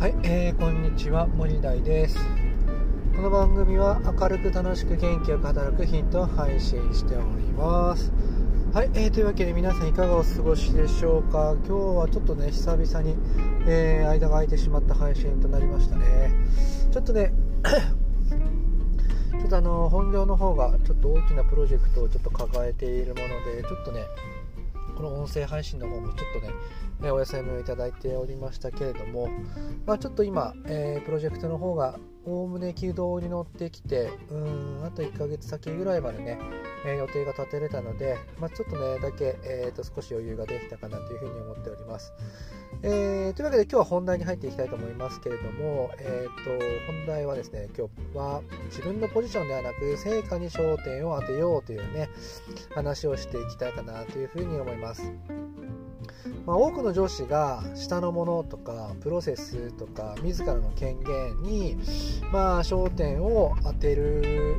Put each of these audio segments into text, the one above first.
はい、えー、こんにちは森大です。この番組は明るく楽しく元気よく働くヒントを配信しております。はい、えー、というわけで皆さんいかがお過ごしでしょうか？今日はちょっとね久々に、えー、間が空いてしまった配信となりましたね。ちょっとね ちょっとあの本業の方がちょっと大きなプロジェクトをちょっと抱えているものでちょっとねこの音声配信の方もちょっとね、えお休みをいただいておりましたけれども、まあ、ちょっと今、えー、プロジェクトの方がおおむね軌道に乗ってきてうーんあと1ヶ月先ぐらいまでね、えー、予定が立てれたので、まあ、ちょっとねだけ、えーと、少し余裕ができたかなというふうに思っております、えー、というわけで今日は本題に入っていきたいと思いますけれども、えーと、本題はですね今日は自分のポジションではなく成果に焦点を当てようというね話をしていきたいかなというふうに思います。まあ、多くの上司が下のものとかプロセスとか自らの権限に、まあ、焦点を当てる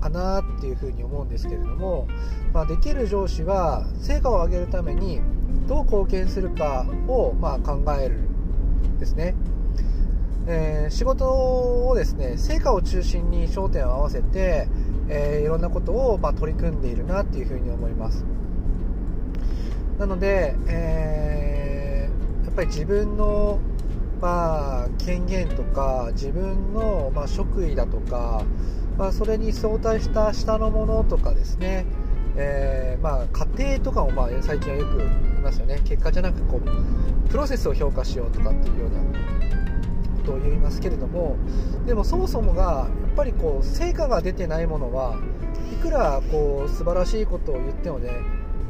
かなっていうふうに思うんですけれども、まあ、できる上司は成果を上げるためにどう貢献するかをま考えるですね、えー、仕事をですね成果を中心に焦点を合わせて、えー、いろんなことをま取り組んでいるなっていうふうに思います。なので、えー、やっぱり自分のまあ、権限とか自分の、まあ、職位だとか、まあ、それに相対した下のものとかですね、えー、まあ、家庭とかもまあ最近はよく言いますよね。結果じゃなくこうプロセスを評価しようとかっていうようなことを言いますけれどもでもそもそもがやっぱりこう成果が出てないものはいくらこう素晴らしいことを言ってもね、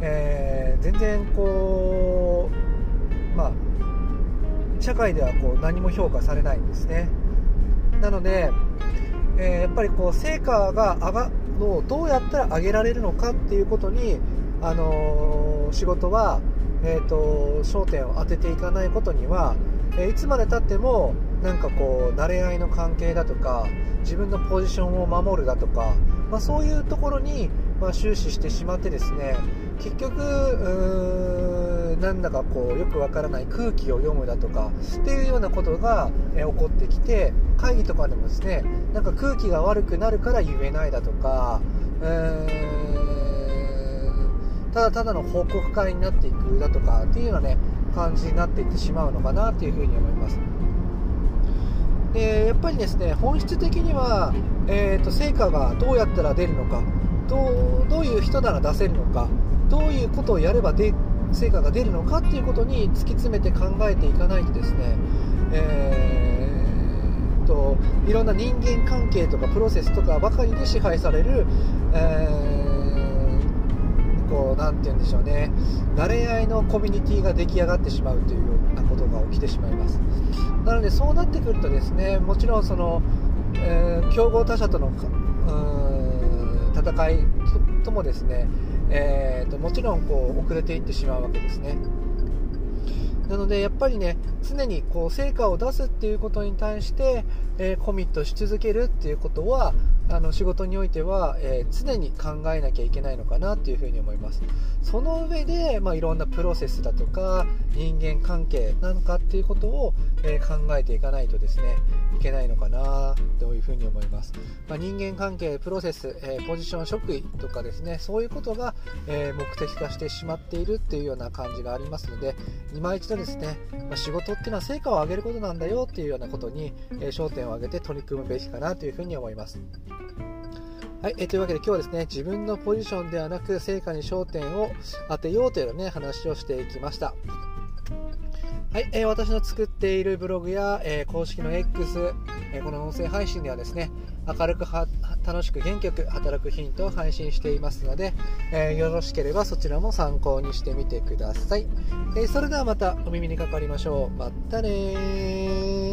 えー、全然こうまあ社会ではこう何も評価されないんですね。なのでえー、やっぱりこう成果が上がをどうやったら上げられるのかっていうことに、あのー、仕事は、えーと、焦点を当てていかないことには、え、いつまでたってもなんかこう慣れ合いの関係だとか自分のポジションを守るだとか、まあ、そういうところに、まあ、終始してしまってですね結局なんだかこうよくわからない空気を読むだとかっていうようなことが、え起こってきて会議とかでもですねなんか空気が悪くなるから言えないだとか、ただただの報告会になっていくだとかっていうようなね感じになっていってしまうのかなというふうに思います。でやっぱりですね本質的には、えーと、成果がどうやったら出るのかどうどういう人なら出せるのかどういうことをやればで成果が出るのかっていうことに突き詰めて考えていかないとですね、えー、といろんな人間関係とかプロセスとかばかりで支配される、えー、こうなんて言うんでしょうね慣れ合いのコミュニティが出来上がってしまうというようなことが起きてしまいます。なのでそうなってくるとですねもちろんその、えー、競合他社との戦いともですねえーと、もちろんこう遅れていってしまうわけですね。なのでやっぱりね常にこう成果を出すっていうことに対して、えー、コミットし続けるっていうことはあの仕事においては、えー、常に考えなきゃいけないのかなっていうふうに思いますその上で、まあ、いろんなプロセスだとか人間関係なのかっていうことを、えー、考えていかないとですねいけないのかなというふうに思います、まあ、人間関係プロセス、えー、ポジション職位とかですねそういうことが、え目的化してしまっているっていうような感じがありますので今一度ですね、まあ、仕事っていうのは成果を上げることなんだよっていうようなことに、え焦点を上げて取り組むべきかなというふうに思いますはい、え、というわけで今日はですね、自分のポジションではなく成果に焦点を当てようというね、話をしていきました。はい、えー、私の作っているブログや、えー、公式の X、えー、この音声配信ではですね、明るく楽しく元気よく働くヒントを配信していますので、えよろしければそちらも参考にしてみてください。えそれではまたお耳にかかりましょう。またね